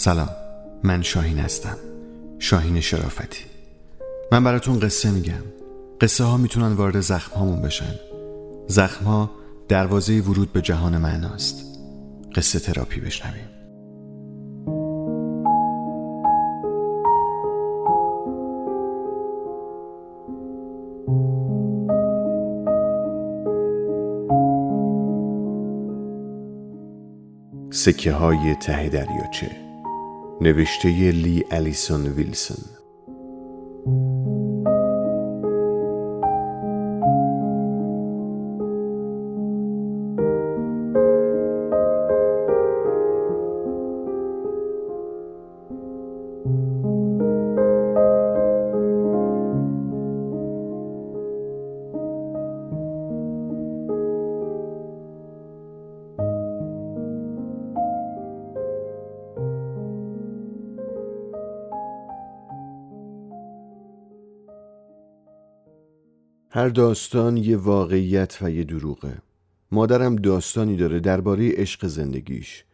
سلام من شاهین هستم شاهین شرافتی. من براتون قصه میگم. قصه ها می‌تونن وارد زخم هامون بشن. زخم ها دروازه ورود به جهان معناست. قصه تراپی بشنویم. سکه های ته دریاچه נבשתי לי אליסון וילסון هر داستان یه واقعیت و یه دروغه. مادرم داستانی داره درباره عشق زندگیش.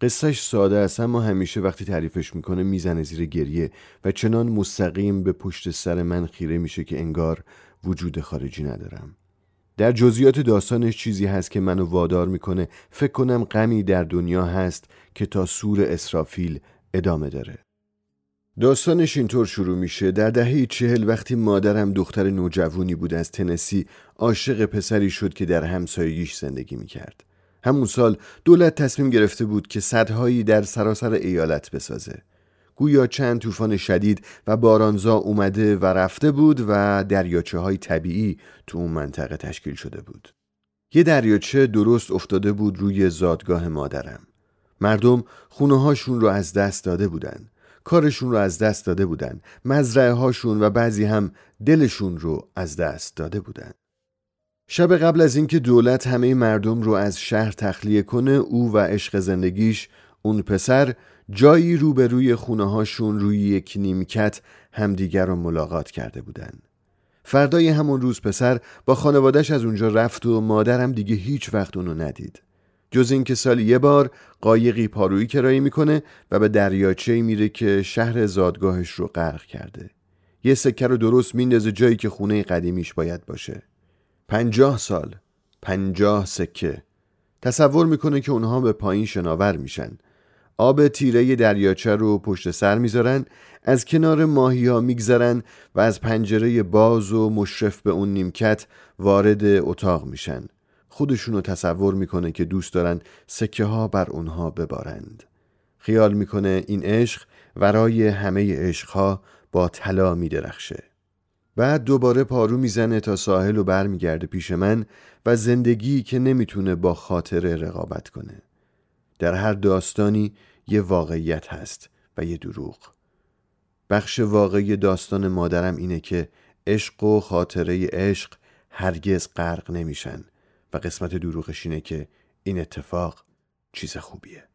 قصهش ساده است اما همیشه وقتی تعریفش می‌کنه می‌زنه زیر گریه و چنان مستقیم به پشت سر من خیره میشه که انگار وجود خارجی ندارم. در جزئیات داستانش چیزی هست که منو وادار می‌کنه. فکر کنم غمی در دنیا هست که تا سور اسرافیل ادامه داره. داستانش اینطور شروع میشه. در دهه چهل وقتی مادرم دختر نوجوانی بود از تنسی عاشق پسری شد که در همسایگیش زندگی می‌کرد. همون سال دولت تصمیم گرفته بود که صدهایی در سراسر ایالت بسازه. گویا چند طوفان شدید و بارانزا اومده و رفته بود و دریاچه های طبیعی تو اون منطقه تشکیل شده بود. یه دریاچه درست افتاده بود روی زادگاه مادرم. مردم خونه هاشون رو از دست داده بودن. کارشون رو از دست داده بودن. مزرعه هاشون و بعضی هم دلشون رو از دست داده بودن. شب قبل از اینکه دولت همه مردم رو از شهر تخلیه کنه او و عشق زندگیش اون پسر جایی روبروی خونه هاشون روی یک نیمکت همدیگر رو ملاقات کرده بودن. فردای همون روز پسر با خانوادش از اونجا رفت و مادرم دیگه هیچ وقت اونو ندید. جز اینکه سال یه بار قایقی پارویی کرایی می‌کنه و به دریاچه میره که شهر زادگاهش رو غرق کرده. یه سکه رو درست میندازه جایی که خونه قدیمیش باید باشه. پنجاه سال پنجاه سکه. تصور می‌کنه که اونها به پایین شناور میشن. آب تیره دریاچه رو پشت سر می‌ذارن از کنار ماهی ها میگذرن و از پنجره باز و مشرف به اون نیمکت وارد اتاق میشن. خودشونو تصور می‌کنه که دوست دارن سکه ها بر اونها ببارند. خیال می‌کنه این عشق ورای همه عشقها با طلا میدرخشه. بعد دوباره پارو می‌زنه تا ساحل و برمیگرده پیش من و زندگی که نمی‌تونه با خاطره رقابت کنه. در هر داستانی یه واقعیت هست و یه دروغ. بخش واقعی داستان مادرم اینه که عشق و خاطره عشق هرگز غرق نمیشن. و قسمت دروغش اینه که این اتفاق چیز خوبیه.